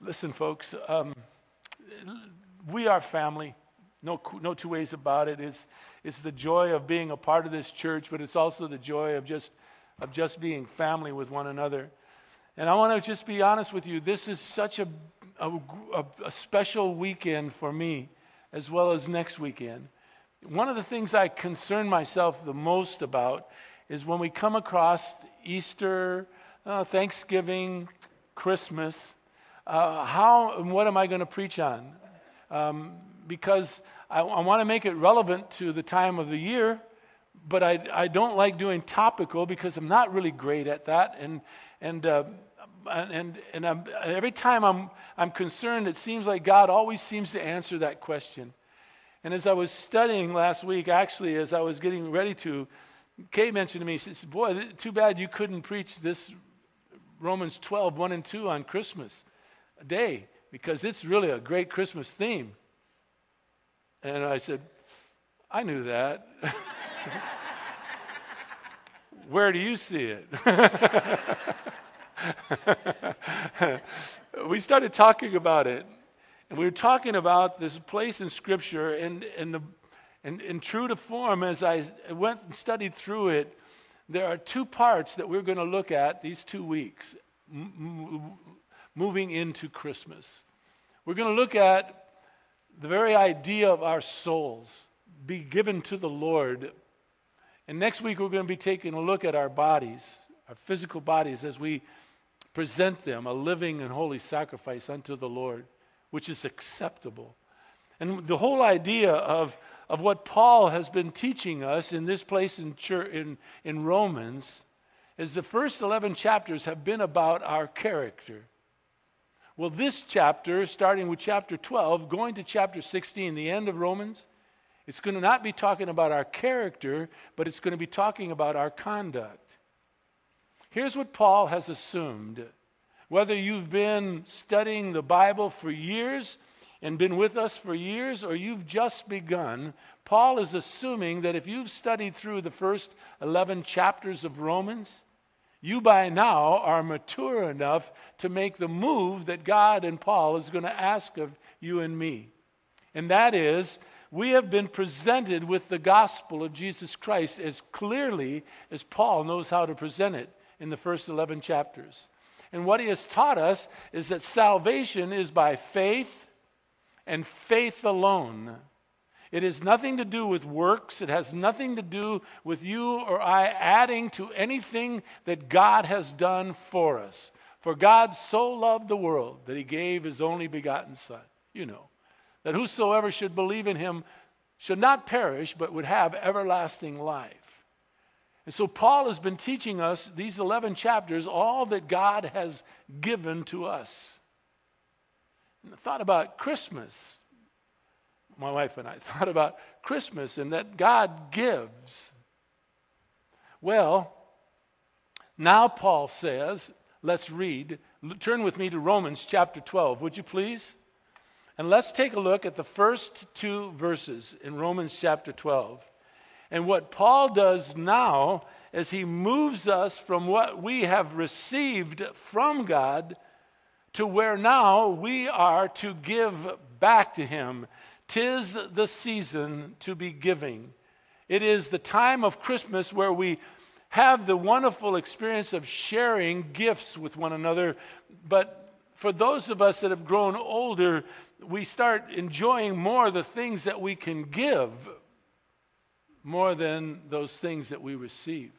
Listen, folks, um, we are family. No, no two ways about it. It's, it's the joy of being a part of this church, but it's also the joy of just, of just being family with one another. And I want to just be honest with you. This is such a, a, a special weekend for me, as well as next weekend. One of the things I concern myself the most about is when we come across Easter, uh, Thanksgiving, Christmas, uh, how and what am I going to preach on? Um, because I, I want to make it relevant to the time of the year, but I, I don't like doing topical because I'm not really great at that. And, and, uh, and, and I'm, every time I'm, I'm concerned, it seems like God always seems to answer that question. And as I was studying last week, actually, as I was getting ready to, Kate mentioned to me, she said, Boy, too bad you couldn't preach this Romans 12, 1 and 2 on Christmas Day, because it's really a great Christmas theme. And I said, I knew that. Where do you see it? we started talking about it. And we were talking about this place in Scripture, and, and, the, and, and true to form, as I went and studied through it, there are two parts that we're going to look at these two weeks, moving into Christmas. We're going to look at the very idea of our souls be given to the Lord. And next week, we're going to be taking a look at our bodies, our physical bodies, as we present them a living and holy sacrifice unto the Lord which is acceptable. And the whole idea of, of what Paul has been teaching us in this place in, church, in, in Romans is the first 11 chapters have been about our character. Well, this chapter, starting with chapter 12, going to chapter 16, the end of Romans, it's going to not be talking about our character, but it's going to be talking about our conduct. Here's what Paul has assumed whether you've been studying the Bible for years and been with us for years, or you've just begun, Paul is assuming that if you've studied through the first 11 chapters of Romans, you by now are mature enough to make the move that God and Paul is going to ask of you and me. And that is, we have been presented with the gospel of Jesus Christ as clearly as Paul knows how to present it in the first 11 chapters. And what he has taught us is that salvation is by faith and faith alone. It has nothing to do with works. It has nothing to do with you or I adding to anything that God has done for us. For God so loved the world that he gave his only begotten Son. You know, that whosoever should believe in him should not perish, but would have everlasting life. And so Paul has been teaching us these 11 chapters all that God has given to us. And thought about Christmas. My wife and I thought about Christmas and that God gives. Well, now Paul says, let's read. Turn with me to Romans chapter 12, would you please? And let's take a look at the first two verses in Romans chapter 12. And what Paul does now is he moves us from what we have received from God to where now we are to give back to him. Tis the season to be giving. It is the time of Christmas where we have the wonderful experience of sharing gifts with one another. But for those of us that have grown older, we start enjoying more the things that we can give more than those things that we receive.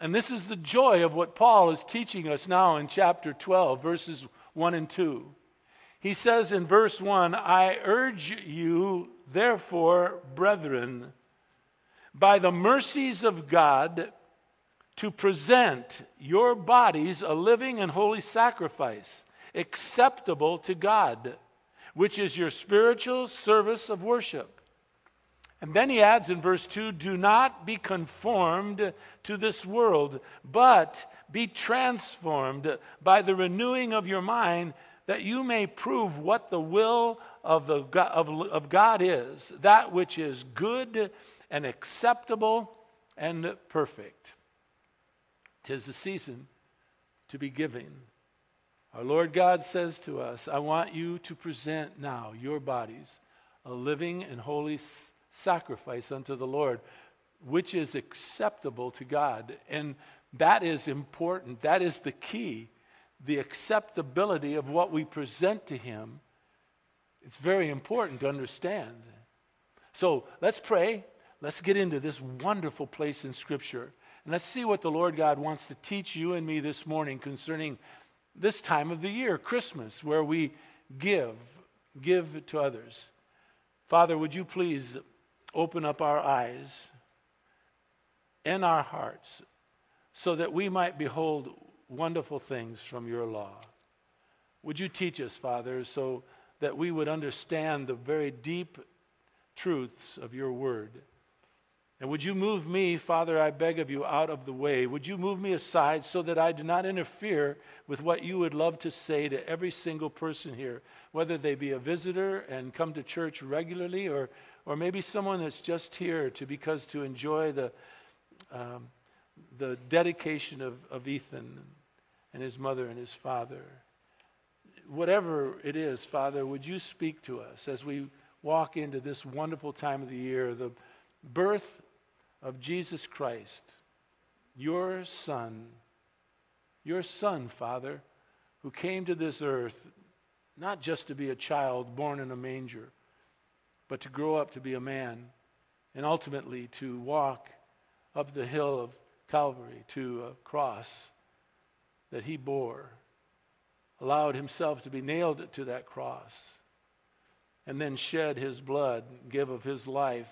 And this is the joy of what Paul is teaching us now in chapter 12, verses 1 and 2. He says in verse 1 I urge you, therefore, brethren, by the mercies of God, to present your bodies a living and holy sacrifice, acceptable to God, which is your spiritual service of worship. And then he adds in verse 2 Do not be conformed to this world, but be transformed by the renewing of your mind, that you may prove what the will of, the, of, of God is, that which is good and acceptable and perfect. Tis the season to be giving. Our Lord God says to us, I want you to present now your bodies a living and holy sacrifice unto the Lord, which is acceptable to God. And that is important. That is the key. The acceptability of what we present to Him. It's very important to understand. So let's pray. Let's get into this wonderful place in Scripture. And let's see what the Lord God wants to teach you and me this morning concerning this time of the year, Christmas, where we give, give to others. Father, would you please open up our eyes and our hearts so that we might behold wonderful things from your law. Would you teach us, Father, so that we would understand the very deep truths of your word? And would you move me, Father, I beg of you, out of the way? Would you move me aside so that I do not interfere with what you would love to say to every single person here, whether they be a visitor and come to church regularly, or, or maybe someone that's just here to because to enjoy the, um, the dedication of, of Ethan and his mother and his father. Whatever it is, Father, would you speak to us as we walk into this wonderful time of the year, the birth of Jesus Christ, your Son, your Son, Father, who came to this earth not just to be a child born in a manger, but to grow up to be a man and ultimately to walk up the hill of Calvary to a cross that he bore, allowed himself to be nailed to that cross, and then shed his blood, give of his life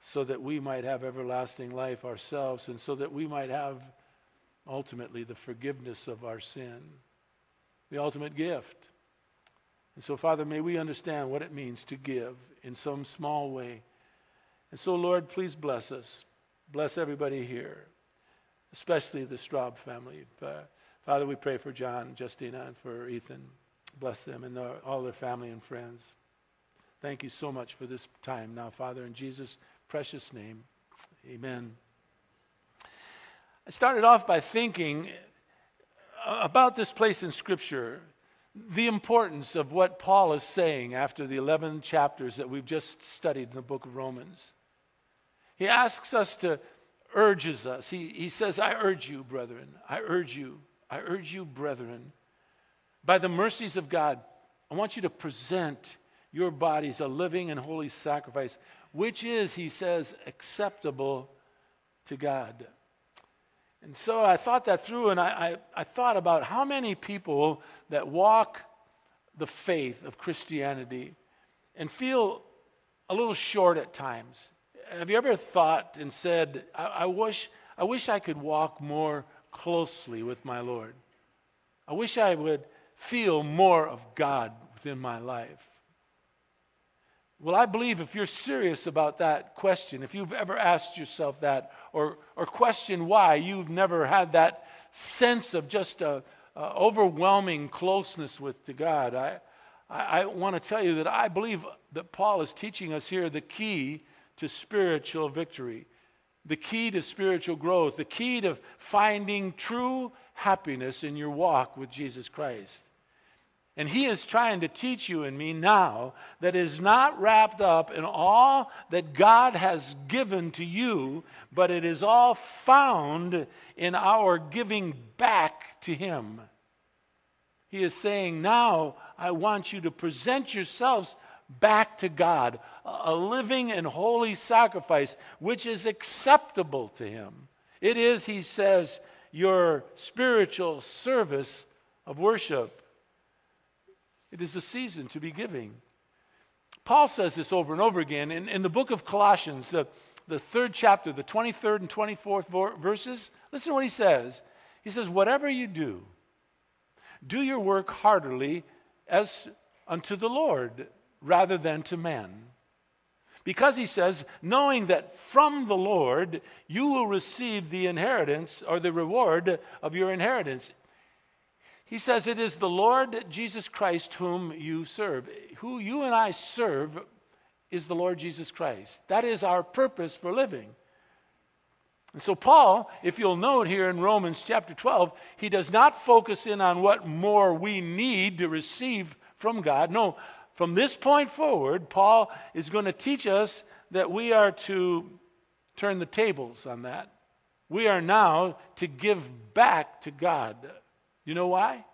so that we might have everlasting life ourselves and so that we might have ultimately the forgiveness of our sin, the ultimate gift. And so, Father, may we understand what it means to give in some small way. And so, Lord, please bless us. Bless everybody here, especially the Straub family. Uh, Father, we pray for John, Justina, and for Ethan. Bless them and their, all their family and friends. Thank you so much for this time now, Father, in Jesus' precious name. Amen. I started off by thinking about this place in Scripture, the importance of what Paul is saying after the 11 chapters that we've just studied in the book of Romans. He asks us to, urges us. He, he says, I urge you, brethren, I urge you, I urge you, brethren, by the mercies of God, I want you to present your bodies a living and holy sacrifice, which is, he says, acceptable to God. And so I thought that through, and I, I, I, thought about how many people that walk the faith of Christianity and feel a little short at times have you ever thought and said, I, I, wish, I wish I could walk more closely with my Lord? I wish I would feel more of God within my life. Well, I believe if you're serious about that question, if you've ever asked yourself that or, or questioned why you've never had that sense of just a, a overwhelming closeness with to God, I, I, I want to tell you that I believe that Paul is teaching us here the key to spiritual victory, the key to spiritual growth, the key to finding true happiness in your walk with Jesus Christ. And he is trying to teach you and me now that is not wrapped up in all that God has given to you, but it is all found in our giving back to him. He is saying, Now I want you to present yourselves back to God, a living and holy sacrifice, which is acceptable to Him. It is, he says, your spiritual service of worship. It is a season to be giving. Paul says this over and over again in, in the book of Colossians, the, the third chapter, the 23rd and 24th verses. Listen to what he says. He says, Whatever you do, do your work heartily as unto the Lord rather than to men. Because he says, knowing that from the Lord you will receive the inheritance or the reward of your inheritance. He says, It is the Lord Jesus Christ whom you serve. Who you and I serve is the Lord Jesus Christ. That is our purpose for living. And so, Paul, if you'll note here in Romans chapter 12, he does not focus in on what more we need to receive from God. No, from this point forward, Paul is going to teach us that we are to turn the tables on that. We are now to give back to God. You know why?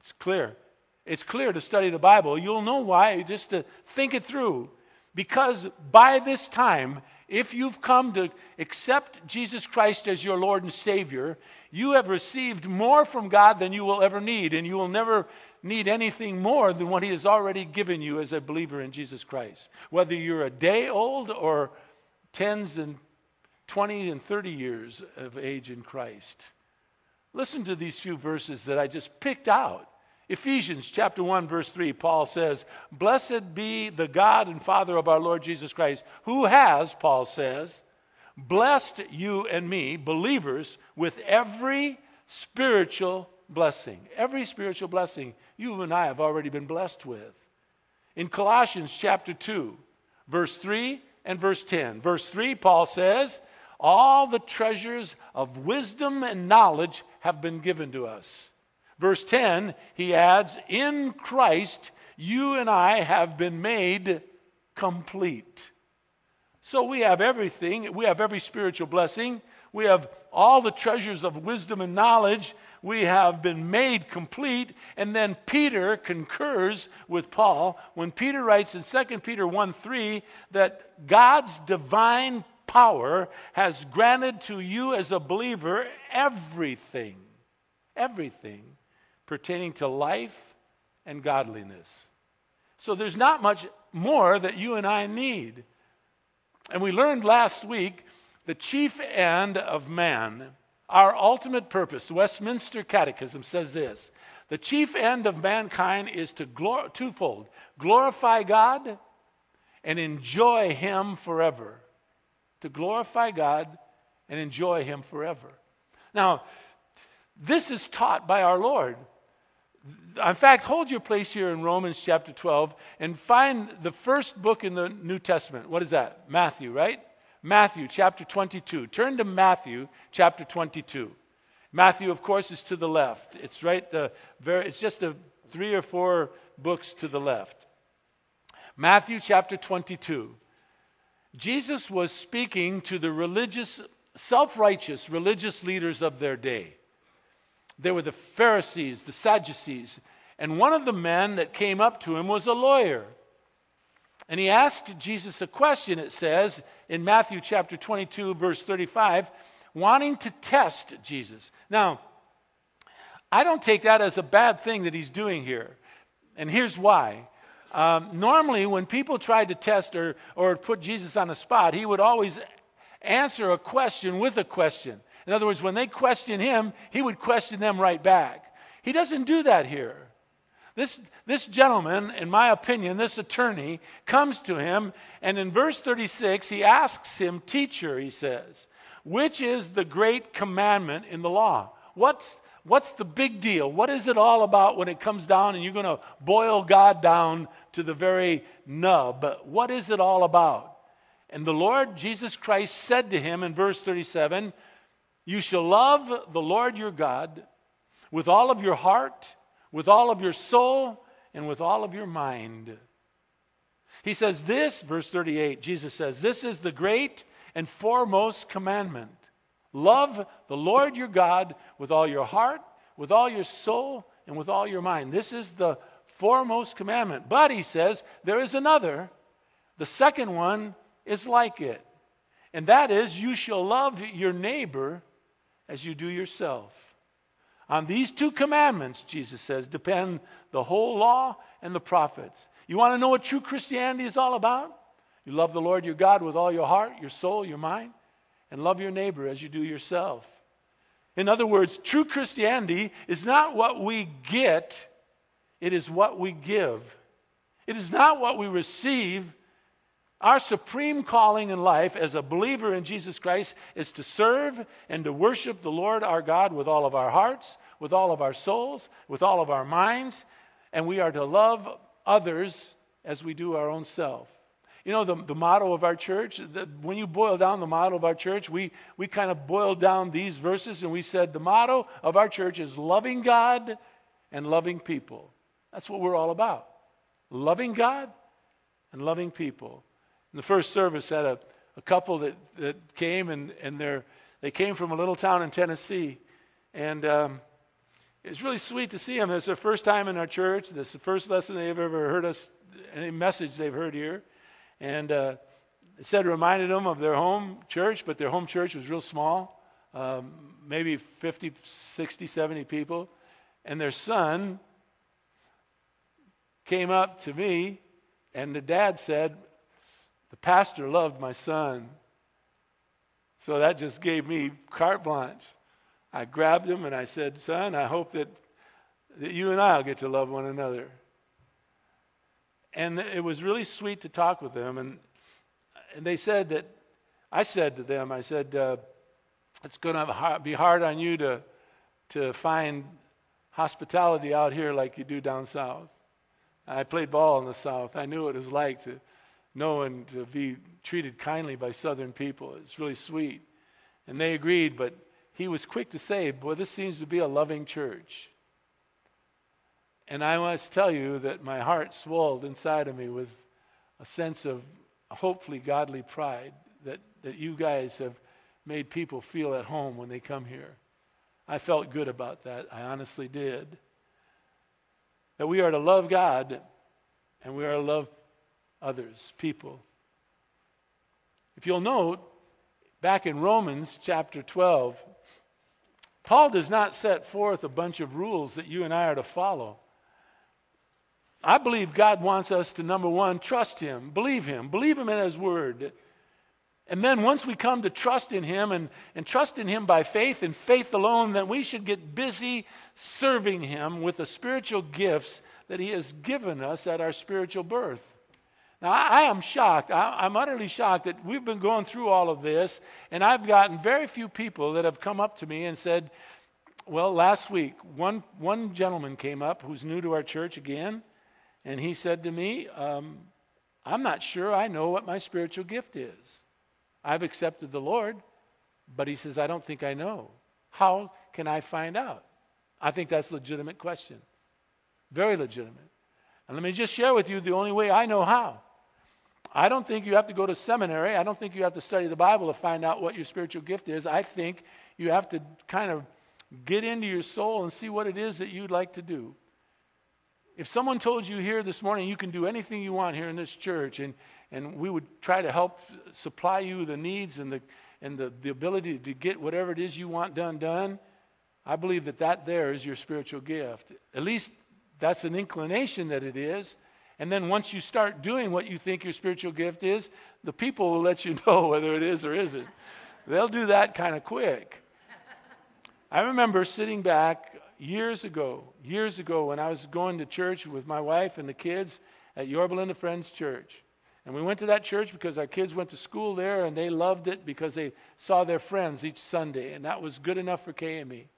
It's clear. It's clear to study the Bible. You'll know why, just to think it through. Because by this time, if you've come to accept Jesus Christ as your Lord and Savior, you have received more from God than you will ever need, and you will never need anything more than what He has already given you as a believer in Jesus Christ. Whether you're a day old or tens and 20 and 30 years of age in Christ. Listen to these few verses that I just picked out. Ephesians chapter 1 verse 3 Paul says, "Blessed be the God and Father of our Lord Jesus Christ, who has, Paul says, blessed you and me, believers, with every spiritual blessing. Every spiritual blessing you and I have already been blessed with." In Colossians chapter 2, verse 3 and verse 10. Verse 3 Paul says, "All the treasures of wisdom and knowledge have been given to us." Verse 10, he adds, In Christ, you and I have been made complete. So we have everything. We have every spiritual blessing. We have all the treasures of wisdom and knowledge. We have been made complete. And then Peter concurs with Paul when Peter writes in 2 Peter 1 3 that God's divine power has granted to you as a believer everything. Everything pertaining to life and godliness. So there's not much more that you and I need. And we learned last week the chief end of man, our ultimate purpose. The Westminster Catechism says this The chief end of mankind is to glor- twofold glorify God and enjoy Him forever. To glorify God and enjoy Him forever. Now, this is taught by our Lord. In fact, hold your place here in Romans chapter 12 and find the first book in the New Testament. What is that? Matthew, right? Matthew chapter 22. Turn to Matthew chapter 22. Matthew, of course, is to the left. It's right the very, it's just a three or four books to the left. Matthew chapter 22. Jesus was speaking to the religious, self righteous religious leaders of their day. There were the Pharisees, the Sadducees, and one of the men that came up to him was a lawyer. And he asked Jesus a question, it says in Matthew chapter 22, verse 35, wanting to test Jesus. Now, I don't take that as a bad thing that he's doing here. And here's why. Um, normally, when people tried to test or, or put Jesus on the spot, he would always answer a question with a question. In other words, when they question him, he would question them right back. He doesn't do that here. This, this gentleman, in my opinion, this attorney, comes to him, and in verse 36, he asks him, Teacher, he says, which is the great commandment in the law? What's, what's the big deal? What is it all about when it comes down and you're going to boil God down to the very nub? What is it all about? And the Lord Jesus Christ said to him in verse 37 you shall love the Lord your God with all of your heart, with all of your soul, and with all of your mind. He says, This, verse 38, Jesus says, This is the great and foremost commandment. Love the Lord your God with all your heart, with all your soul, and with all your mind. This is the foremost commandment. But he says, there is another. The second one is like it. And that is, you shall love your neighbor as you do yourself. On these two commandments, Jesus says, depend the whole law and the prophets. You want to know what true Christianity is all about? You love the Lord your God with all your heart, your soul, your mind, and love your neighbor as you do yourself. In other words, true Christianity is not what we get, it is what we give. It is not what we receive, our supreme calling in life as a believer in Jesus Christ is to serve and to worship the Lord our God with all of our hearts, with all of our souls, with all of our minds, and we are to love others as we do our own self. you know, the, the motto of our church, the, when you boil down the motto of our church, we, we kind of boiled down these verses and we said the motto of our church is loving God and loving people. That's what we're all about. Loving God and loving people. In the first service, had a, a couple that, that came and, and they came from a little town in Tennessee. And um, it's really sweet to see them. It's their first time in our church. This is the first lesson they've ever heard us, any message they've heard here. And uh, it said it reminded them of their home church, but their home church was real small, um, maybe 50, 60, 70 people. And their son came up to me, and the dad said, The pastor loved my son. So that just gave me carte blanche. I grabbed him and I said, Son, I hope that, that you and I will get to love one another. And it was really sweet to talk with them. And, and they said that, I said to them, I said, uh, it's going to be hard on you to, to find hospitality out here like you do down south. I played ball in the south. I knew what it was like to know and to be treated kindly by southern people. It's really sweet. And they agreed, but he was quick to say, Boy, this seems to be a loving church. And I must tell you that my heart swelled inside of me with a sense of hopefully godly pride that, that you guys have made people feel at home when they come here. I felt good about that. I honestly did. That we are to love God and we are to love others, people. If you'll note, back in Romans chapter 12, Paul does not set forth a bunch of rules that you and I are to follow. I believe God wants us to, number one, trust Him, believe Him, believe Him in His Word. And then once we come to trust in Him and, and trust in Him by faith and faith alone, then we should get busy serving Him with the spiritual gifts that He has given us at our spiritual birth. Now, I, am shocked. I, I'm utterly shocked that we've been going through all of this, and I've gotten very few people that have come up to me and said, Well, last week, one, one gentleman came up who's new to our church again, and he said to me, um, I'm not sure I know what my spiritual gift is. I've accepted the Lord, but he says, I don't think I know. How can I find out? I think that's a legitimate question. Very legitimate. And let me just share with you the only way I know how. I don't think you have to go to seminary. I don't think you have to study the Bible to find out what your spiritual gift is. I think you have to kind of get into your soul and see what it is that you'd like to do. If someone told you here this morning you can do anything you want here in this church, and, and we would try to help supply you the needs and, the, and the, the ability to get whatever it is you want done, done, I believe that that there is your spiritual gift. At least that's an inclination that it is. And then once you start doing what you think your spiritual gift is, the people will let you know whether it is or isn't. They'll do that kind of quick. I remember sitting back years ago, years ago, when I was going to church with my wife and the kids at Yorba Linda Friends Church. And we went to that church because our kids went to school there and they loved it because they saw their friends each Sunday. And that was good enough for KME. And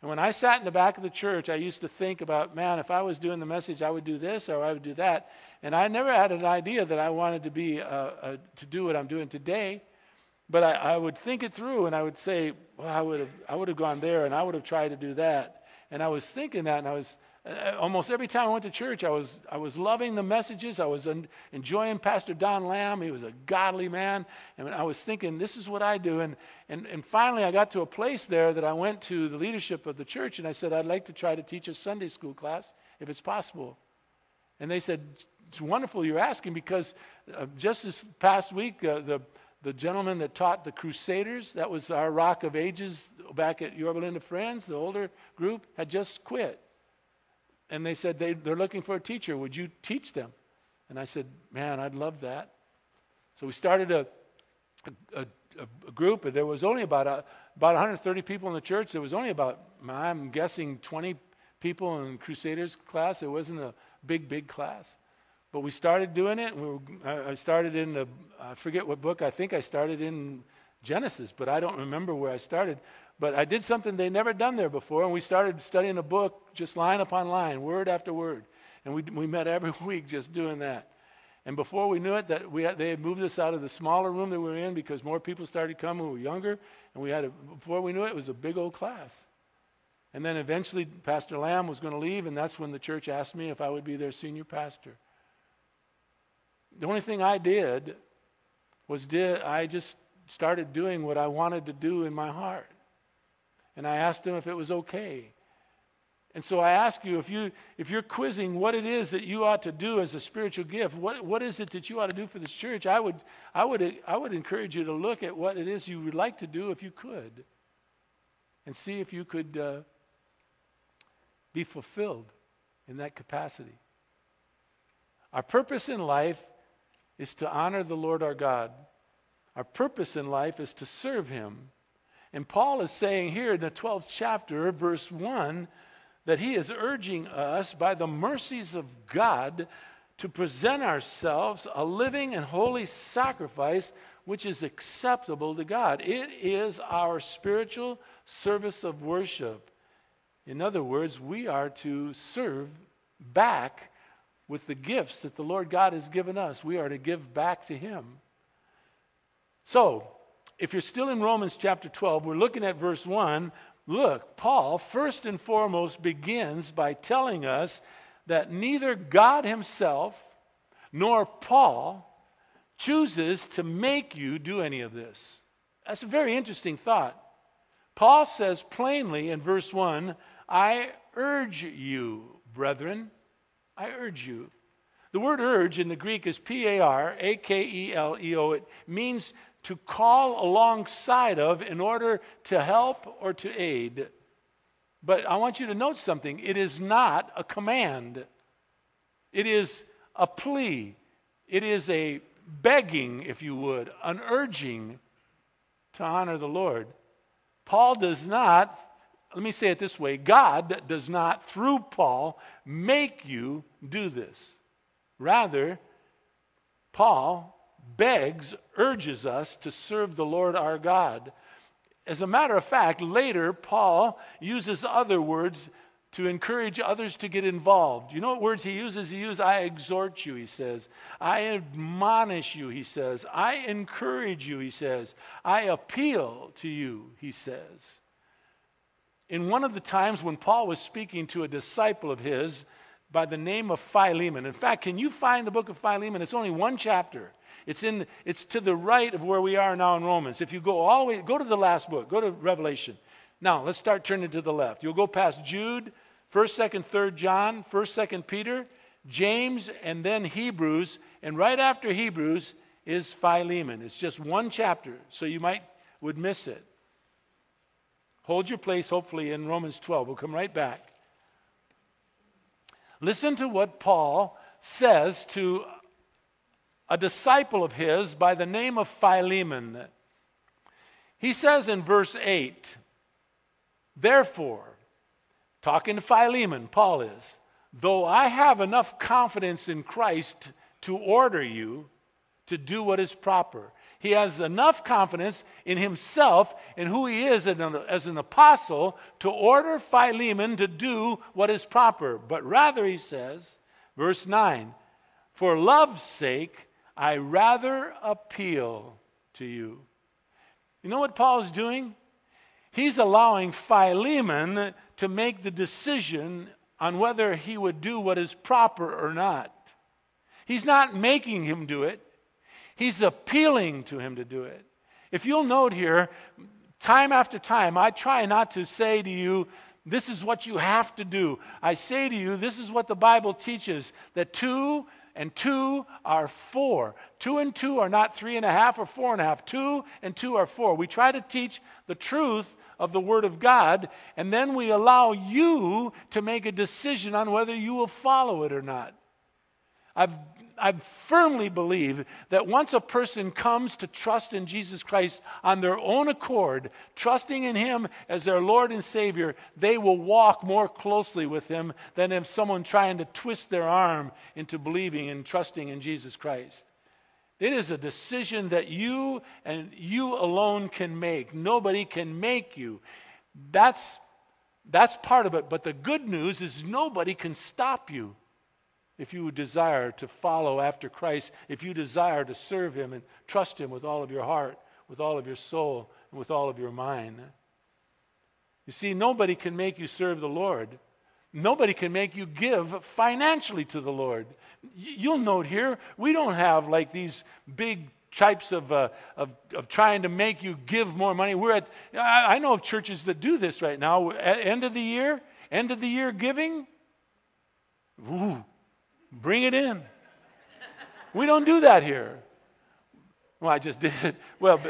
when I sat in the back of the church, I used to think about, man, if I was doing the message, I would do this or I would do that. And I never had an idea that I wanted to be uh, uh, to do what I'm doing today. But I, I, would think it through and I would say, well, I would have I would have gone there and I would have tried to do that. And I was thinking that, and I was almost every time I went to church, I was, I was loving the messages. I was en- enjoying Pastor Don Lamb. He was a godly man. And I was thinking, this is what I do. And, and, and finally, I got to a place there that I went to the leadership of the church, and I said, I'd like to try to teach a Sunday school class if it's possible. And they said, It's wonderful you're asking because uh, just this past week, uh, the the gentleman that taught the Crusaders, that was our Rock of Ages back at Yorba Linda Friends, the older group, had just quit. And they said they, they're looking for a teacher. Would you teach them? And I said, Man, I'd love that. So we started a, a, a, a group. There was only about, a, about 130 people in the church. There was only about, I'm guessing, 20 people in Crusaders class. It wasn't a big, big class. But we started doing it. We were, I started in the, I forget what book, I think I started in Genesis, but I don't remember where I started. But I did something they never done there before, and we started studying a book just line upon line, word after word. And we, we met every week just doing that. And before we knew it, that we had, they had moved us out of the smaller room that we were in because more people started coming who were younger. And we had a, before we knew it, it was a big old class. And then eventually, Pastor Lamb was going to leave, and that's when the church asked me if I would be their senior pastor. The only thing I did was did I just started doing what I wanted to do in my heart. And I asked him if it was okay. And so I ask you if, you, if you're quizzing what it is that you ought to do as a spiritual gift, what, what is it that you ought to do for this church? I would, I, would, I would encourage you to look at what it is you would like to do if you could and see if you could uh, be fulfilled in that capacity. Our purpose in life is to honor the Lord our God. Our purpose in life is to serve Him. And Paul is saying here in the 12th chapter, verse 1, that he is urging us by the mercies of God to present ourselves a living and holy sacrifice which is acceptable to God. It is our spiritual service of worship. In other words, we are to serve back with the gifts that the Lord God has given us. We are to give back to Him. So, if you're still in Romans chapter 12, we're looking at verse 1. Look, Paul, first and foremost, begins by telling us that neither God Himself nor Paul chooses to make you do any of this. That's a very interesting thought. Paul says plainly in verse 1 I urge you, brethren, I urge you. The word urge in the Greek is P A R A K E L E O. It means to call alongside of in order to help or to aid. But I want you to note something it is not a command, it is a plea, it is a begging, if you would, an urging to honor the Lord. Paul does not, let me say it this way God does not, through Paul, make you do this. Rather, Paul begs, urges us to serve the Lord our God. As a matter of fact, later, Paul uses other words to encourage others to get involved. You know what words he uses? He uses, I exhort you, he says. I admonish you, he says. I encourage you, he says. I appeal to you, he says. In one of the times when Paul was speaking to a disciple of his by the name of Philemon, in fact, can you find the book of Philemon? It's only one chapter. It's, in, it's to the right of where we are now in Romans. If you go all the way, go to the last book, go to Revelation. Now, let's start turning to the left. You'll go past Jude, 1st, 2nd, 3rd John, 1st, 2nd Peter, James, and then Hebrews. And right after Hebrews is Philemon. It's just one chapter, so you might would miss it. Hold your place, hopefully, in Romans 12. We'll come right back. Listen to what Paul says to a disciple of his by the name of Philemon. He says in verse 8, Therefore, talking to Philemon, Paul is, though I have enough confidence in Christ to order you to do what is proper. He has enough confidence in himself and who he is as an apostle to order Philemon to do what is proper. But rather, he says, verse 9, for love's sake, I rather appeal to you. You know what Paul's doing? He's allowing Philemon to make the decision on whether he would do what is proper or not. He's not making him do it, he's appealing to him to do it. If you'll note here, time after time, I try not to say to you, this is what you have to do. I say to you, this is what the Bible teaches that two and two are four. Two and two are not three and a half or four and a half. Two and two are four. We try to teach the truth of the Word of God, and then we allow you to make a decision on whether you will follow it or not. I've I firmly believe that once a person comes to trust in Jesus Christ on their own accord, trusting in Him as their Lord and Savior, they will walk more closely with Him than if someone trying to twist their arm into believing and trusting in Jesus Christ. It is a decision that you and you alone can make. Nobody can make you. That's, that's part of it. But the good news is nobody can stop you. If you desire to follow after Christ, if you desire to serve Him and trust Him with all of your heart, with all of your soul, and with all of your mind. You see, nobody can make you serve the Lord. Nobody can make you give financially to the Lord. You'll note here, we don't have like these big types of, uh, of, of, trying to make you give more money. We're at, I, know of churches that do this right now. At end of the year, end of the year giving, ooh, bring it in. We don't do that here. Well, I just did. Well,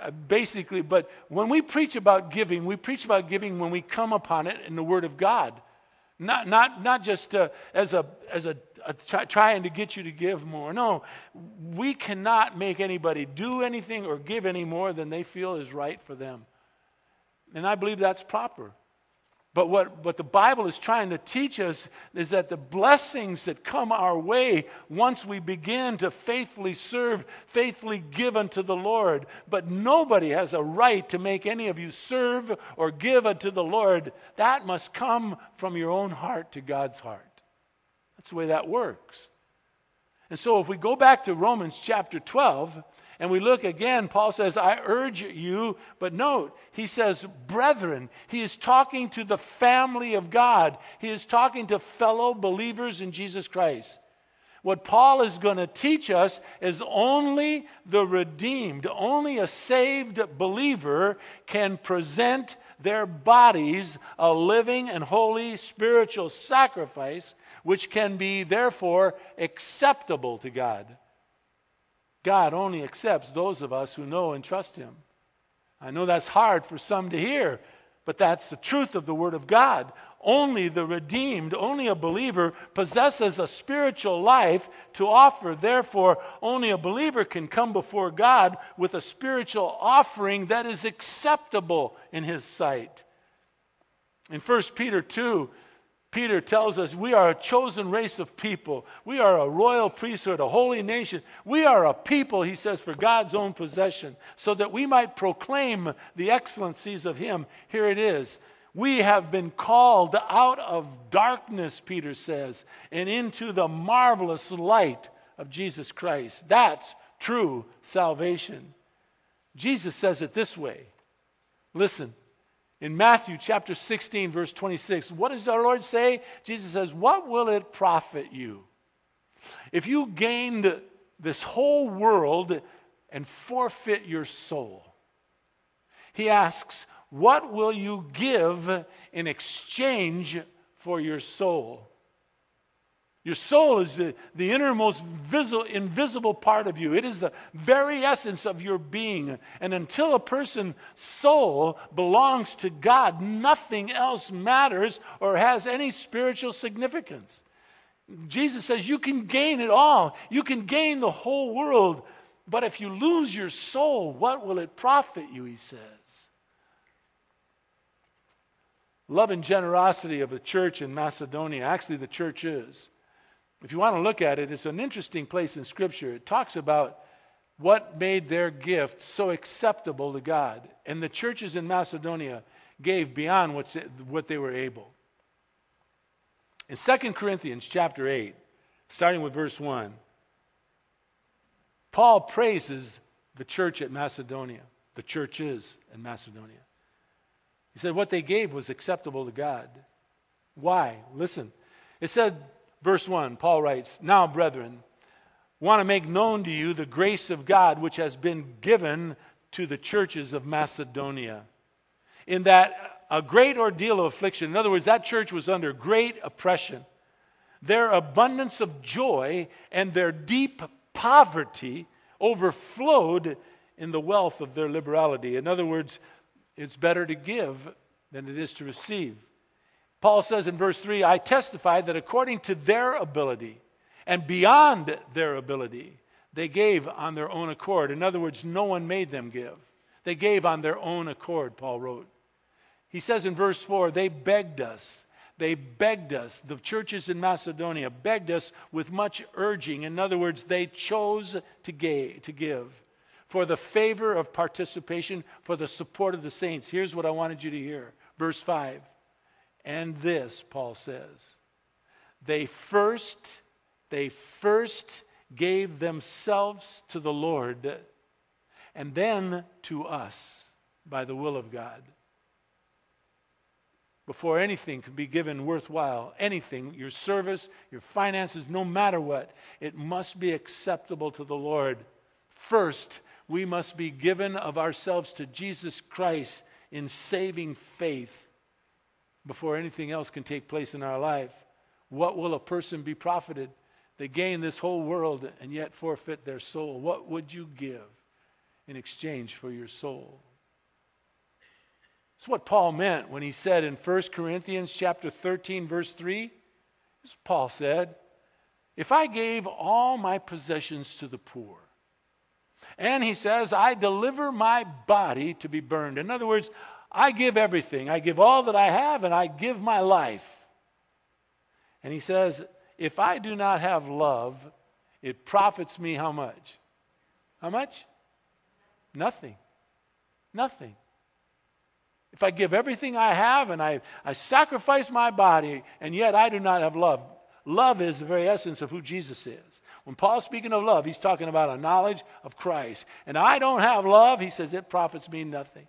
uh, basically, but when we preach about giving, we preach about giving when we come upon it in the Word of God. Not, not, not just uh, as, a, as a, a try, trying to get you to give more. No, we cannot make anybody do anything or give any more than they feel is right for them. And I believe that's proper. But what, what the Bible is trying to teach us is that the blessings that come our way once we begin to faithfully serve, faithfully give unto the Lord. But nobody has a right to make any of you serve or give unto the Lord. That must come from your own heart to God's heart. That's the way that works. And so if we go back to Romans chapter 12, and we look again, Paul says, I urge you, but note, he says, brethren. He is talking to the family of God, he is talking to fellow believers in Jesus Christ. What Paul is going to teach us is only the redeemed, only a saved believer can present their bodies a living and holy spiritual sacrifice, which can be therefore acceptable to God. God only accepts those of us who know and trust Him. I know that's hard for some to hear, but that's the truth of the Word of God. Only the redeemed, only a believer possesses a spiritual life to offer. Therefore, only a believer can come before God with a spiritual offering that is acceptable in His sight. In 1 Peter 2, Peter tells us we are a chosen race of people. We are a royal priesthood, a holy nation. We are a people, he says, for God's own possession, so that we might proclaim the excellencies of him. Here it is. We have been called out of darkness, Peter says, and into the marvelous light of Jesus Christ. That's true salvation. Jesus says it this way Listen, in Matthew chapter 16, verse 26, what does our Lord say? Jesus says, What will it profit you if you gained this whole world and forfeit your soul? He asks, What will you give in exchange for your soul? Your soul is the, the innermost visible, invisible part of you. It is the very essence of your being. And until a person's soul belongs to God, nothing else matters or has any spiritual significance. Jesus says you can gain it all, you can gain the whole world. But if you lose your soul, what will it profit you? He says. Love and generosity of the church in Macedonia, actually, the church is if you want to look at it, it's an interesting place in Scripture. It talks about what made their gift so acceptable to God. And the churches in Macedonia gave beyond what they were able. In 2 Corinthians chapter 8, starting with verse 1, Paul praises the church at Macedonia, the churches in Macedonia. He said what they gave was acceptable to God. Why? Listen. It said Verse 1, Paul writes, Now, brethren, want to make known to you the grace of God which has been given to the churches of Macedonia. In that a great ordeal of affliction, in other words, that church was under great oppression. Their abundance of joy and their deep poverty overflowed in the wealth of their liberality. In other words, it's better to give than it is to receive. Paul says in verse 3 I testify that according to their ability and beyond their ability, they gave on their own accord. In other words, no one made them give. They gave on their own accord, Paul wrote. He says in verse 4 they begged us. They begged us. The churches in Macedonia begged us with much urging. In other words, they chose to, to give for the favor of participation, for the support of the saints. Here's what I wanted you to hear. Verse 5 And this, Paul says, they first, they first gave themselves to the Lord and then to us by the will of God. Before anything can be given worthwhile, anything, your service, your finances, no matter what, it must be acceptable to the Lord. First, we must be given of ourselves to Jesus Christ in saving faith before anything else can take place in our life. What will a person be profited? They gain this whole world and yet forfeit their soul. What would you give in exchange for your soul? That's what Paul meant when he said in 1 Corinthians chapter 13 verse 3. Paul said, "If I gave all my possessions to the poor, and he says, I deliver my body to be burned. In other words, I give everything. I give all that I have, and I give my life. And he says, If I do not have love, it profits me how much? How much? Nothing. Nothing. If I give everything I have and I, I sacrifice my body, and yet I do not have love, love is the very essence of who Jesus is. When Paul's speaking of love, he's talking about a knowledge of Christ. And I don't have love, he says, it profits me nothing.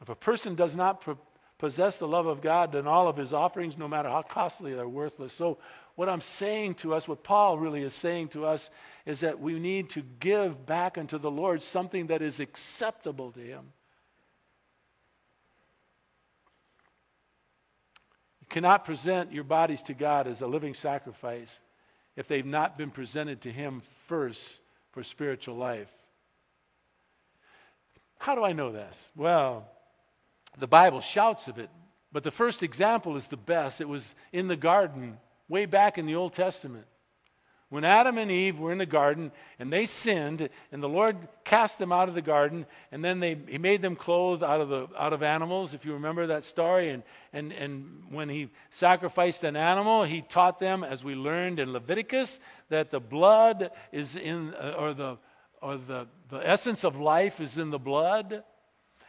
If a person does not possess the love of God, then all of his offerings, no matter how costly, are worthless. So, what I'm saying to us, what Paul really is saying to us, is that we need to give back unto the Lord something that is acceptable to him. You cannot present your bodies to God as a living sacrifice if they've not been presented to Him first for spiritual life. How do I know this? Well, the Bible shouts of it, but the first example is the best. It was in the garden way back in the Old Testament. When Adam and Eve were in the garden and they sinned, and the Lord cast them out of the garden, and then they, He made them clothed out of, the, out of animals, if you remember that story. And, and, and when He sacrificed an animal, He taught them, as we learned in Leviticus, that the blood is in, uh, or the, or the, the essence of life is in the blood.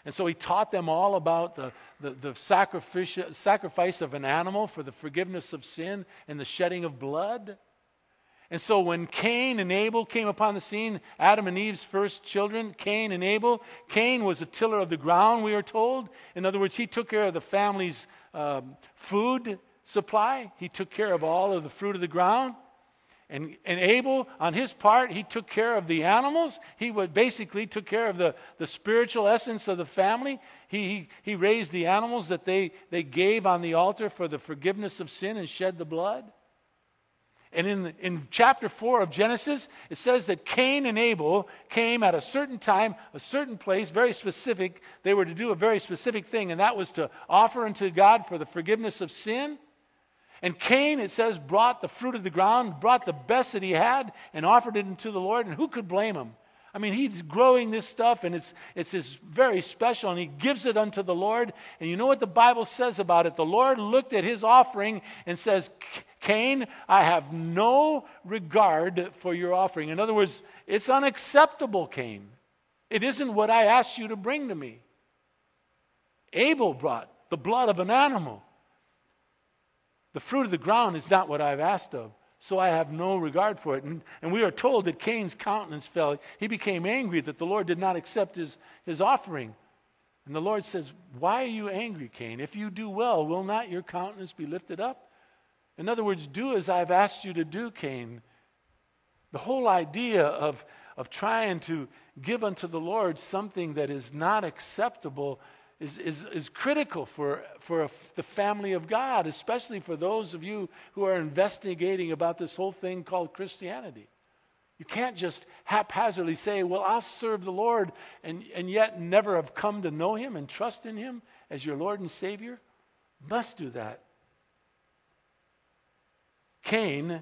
And so he taught them all about the, the, the sacrifice of an animal for the forgiveness of sin and the shedding of blood. And so when Cain and Abel came upon the scene, Adam and Eve's first children, Cain and Abel, Cain was a tiller of the ground, we are told. In other words, he took care of the family's um, food supply, he took care of all of the fruit of the ground. And, and Abel, on his part, he took care of the animals. He would basically took care of the, the spiritual essence of the family. He, he, he raised the animals that they, they gave on the altar for the forgiveness of sin and shed the blood. And in, in chapter 4 of Genesis, it says that Cain and Abel came at a certain time, a certain place, very specific. They were to do a very specific thing, and that was to offer unto God for the forgiveness of sin. And Cain, it says, brought the fruit of the ground, brought the best that he had, and offered it unto the Lord. And who could blame him? I mean, he's growing this stuff and it's, it's very special and he gives it unto the Lord. And you know what the Bible says about it? The Lord looked at his offering and says, Cain, I have no regard for your offering. In other words, it's unacceptable, Cain. It isn't what I asked you to bring to me. Abel brought the blood of an animal. The fruit of the ground is not what I've asked of so I have no regard for it. And, and we are told that Cain's countenance fell. He became angry that the Lord did not accept his, his offering. And the Lord says, Why are you angry, Cain? If you do well, will not your countenance be lifted up? In other words, do as I've asked you to do, Cain. The whole idea of, of trying to give unto the Lord something that is not acceptable is, is, is critical for, for a, the family of God, especially for those of you who are investigating about this whole thing called Christianity. You can't just haphazardly say, Well, I'll serve the Lord, and, and yet never have come to know Him and trust in Him as your Lord and Savior. Must do that. Cain,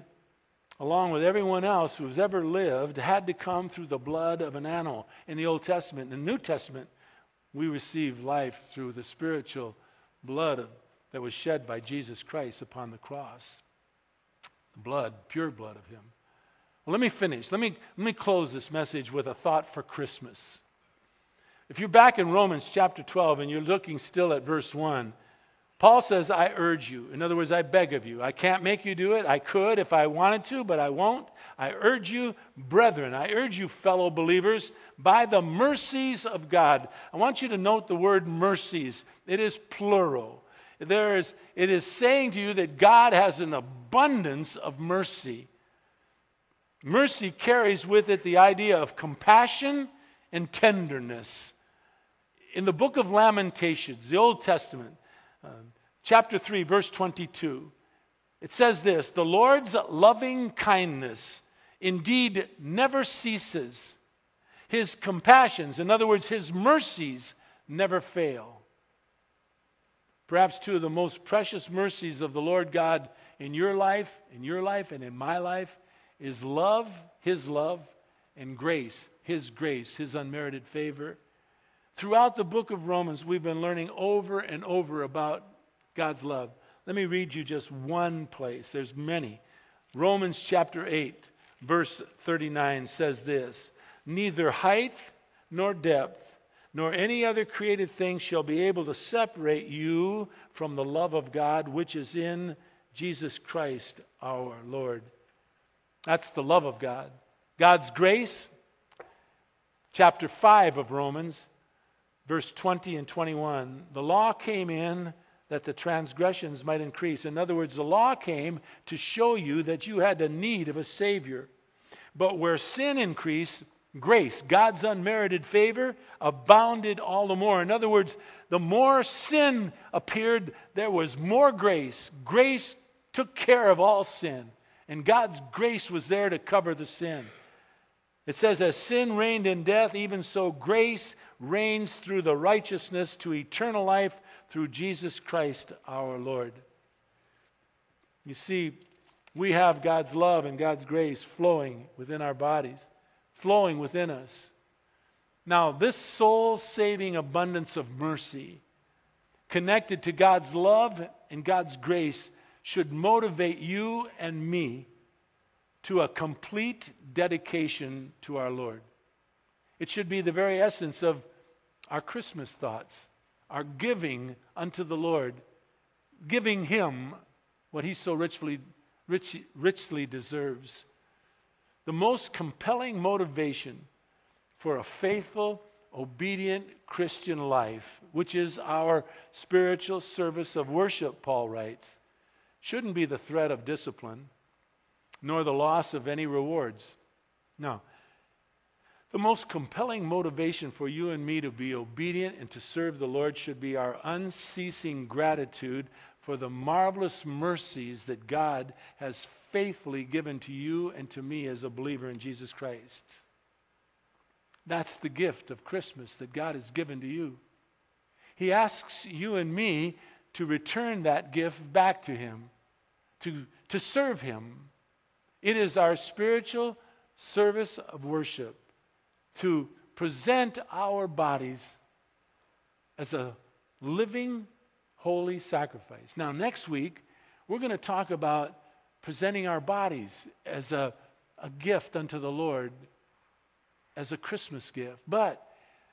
along with everyone else who's ever lived, had to come through the blood of an animal in the Old Testament. In the New Testament, we receive life through the spiritual blood that was shed by Jesus Christ upon the cross. The blood, pure blood of Him. Well, let me finish. Let me, let me close this message with a thought for Christmas. If you're back in Romans chapter 12 and you're looking still at verse 1, Paul says, I urge you. In other words, I beg of you. I can't make you do it. I could if I wanted to, but I won't. I urge you, brethren, I urge you, fellow believers, by the mercies of God. I want you to note the word mercies, it is plural. There is, it is saying to you that God has an abundance of mercy. Mercy carries with it the idea of compassion and tenderness. In the book of Lamentations, the Old Testament, uh, chapter 3, verse 22, it says this The Lord's loving kindness indeed never ceases, his compassions, in other words, his mercies, never fail. Perhaps two of the most precious mercies of the Lord God in your life, in your life, and in my life is love, His love, and grace, His grace, His unmerited favor. Throughout the book of Romans, we've been learning over and over about God's love. Let me read you just one place. There's many. Romans chapter 8, verse 39 says this Neither height nor depth nor any other created thing shall be able to separate you from the love of God which is in Jesus Christ our Lord. That's the love of God. God's grace, chapter 5 of Romans, verse 20 and 21. The law came in that the transgressions might increase. In other words, the law came to show you that you had the need of a Savior. But where sin increased, grace, God's unmerited favor, abounded all the more. In other words, the more sin appeared, there was more grace. Grace took care of all sin. And God's grace was there to cover the sin. It says, As sin reigned in death, even so grace reigns through the righteousness to eternal life through Jesus Christ our Lord. You see, we have God's love and God's grace flowing within our bodies, flowing within us. Now, this soul saving abundance of mercy, connected to God's love and God's grace, should motivate you and me to a complete dedication to our Lord. It should be the very essence of our Christmas thoughts, our giving unto the Lord, giving Him what He so richly, rich, richly deserves. The most compelling motivation for a faithful, obedient Christian life, which is our spiritual service of worship, Paul writes, shouldn't be the threat of discipline, nor the loss of any rewards. No. The most compelling motivation for you and me to be obedient and to serve the Lord should be our unceasing gratitude for the marvelous mercies that God has faithfully given to you and to me as a believer in Jesus Christ. That's the gift of Christmas that God has given to you. He asks you and me to return that gift back to Him to, to serve Him. It is our spiritual service of worship to present our bodies as a living, holy sacrifice. Now, next week, we're going to talk about presenting our bodies as a, a gift unto the Lord, as a Christmas gift. But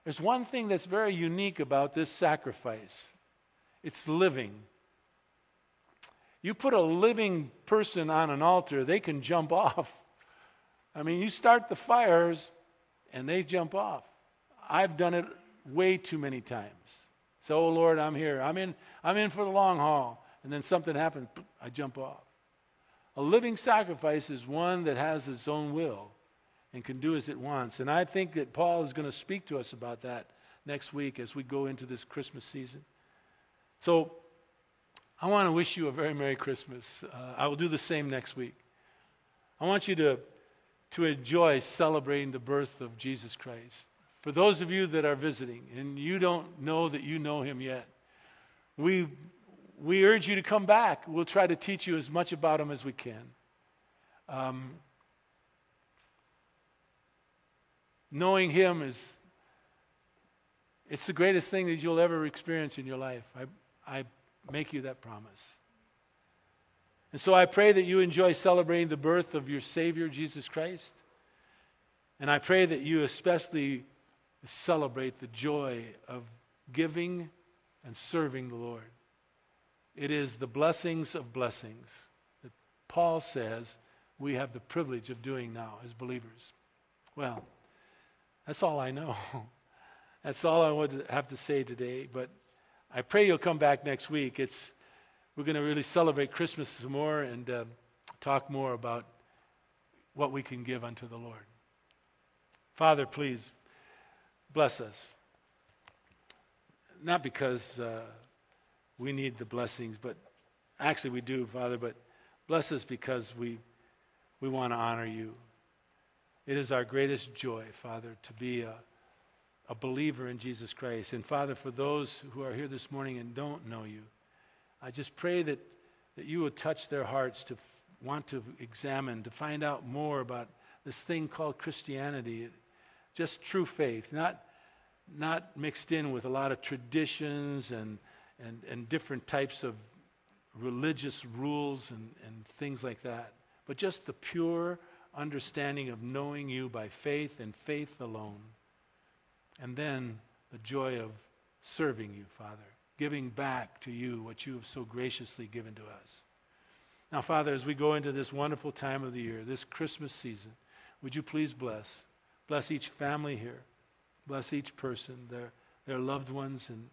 there's one thing that's very unique about this sacrifice it's living. You put a living person on an altar, they can jump off. I mean, you start the fires and they jump off. I've done it way too many times. So, oh Lord, I'm here. I'm in, I'm in for the long haul. And then something happens, I jump off. A living sacrifice is one that has its own will and can do as it wants. And I think that Paul is going to speak to us about that next week as we go into this Christmas season. So, I want to wish you a very Merry Christmas. Uh, I will do the same next week. I want you to, to enjoy celebrating the birth of Jesus Christ. For those of you that are visiting and you don't know that you know him yet, we, we urge you to come back. We'll try to teach you as much about him as we can. Um, knowing him is it's the greatest thing that you'll ever experience in your life. I, I make you that promise. And so I pray that you enjoy celebrating the birth of your Savior, Jesus Christ. And I pray that you especially celebrate the joy of giving and serving the Lord. It is the blessings of blessings that Paul says we have the privilege of doing now as believers. Well, that's all I know. That's all I would have to say today. But I pray you'll come back next week. It's we're going to really celebrate Christmas some more and uh, talk more about what we can give unto the Lord. Father, please bless us. Not because uh, we need the blessings, but actually we do, Father, but bless us because we, we want to honor you. It is our greatest joy, Father, to be a, a believer in Jesus Christ. And Father, for those who are here this morning and don't know you, I just pray that, that you would touch their hearts to f- want to examine, to find out more about this thing called Christianity. Just true faith, not, not mixed in with a lot of traditions and, and, and different types of religious rules and, and things like that, but just the pure understanding of knowing you by faith and faith alone. And then the joy of serving you, Father, giving back to you what you have so graciously given to us. Now, Father, as we go into this wonderful time of the year, this Christmas season, would you please bless? Bless each family here. Bless each person, their, their loved ones, and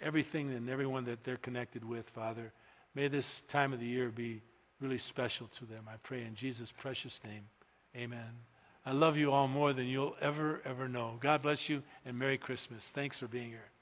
everything and everyone that they're connected with, Father. May this time of the year be really special to them. I pray in Jesus' precious name. Amen. I love you all more than you'll ever, ever know. God bless you and Merry Christmas. Thanks for being here.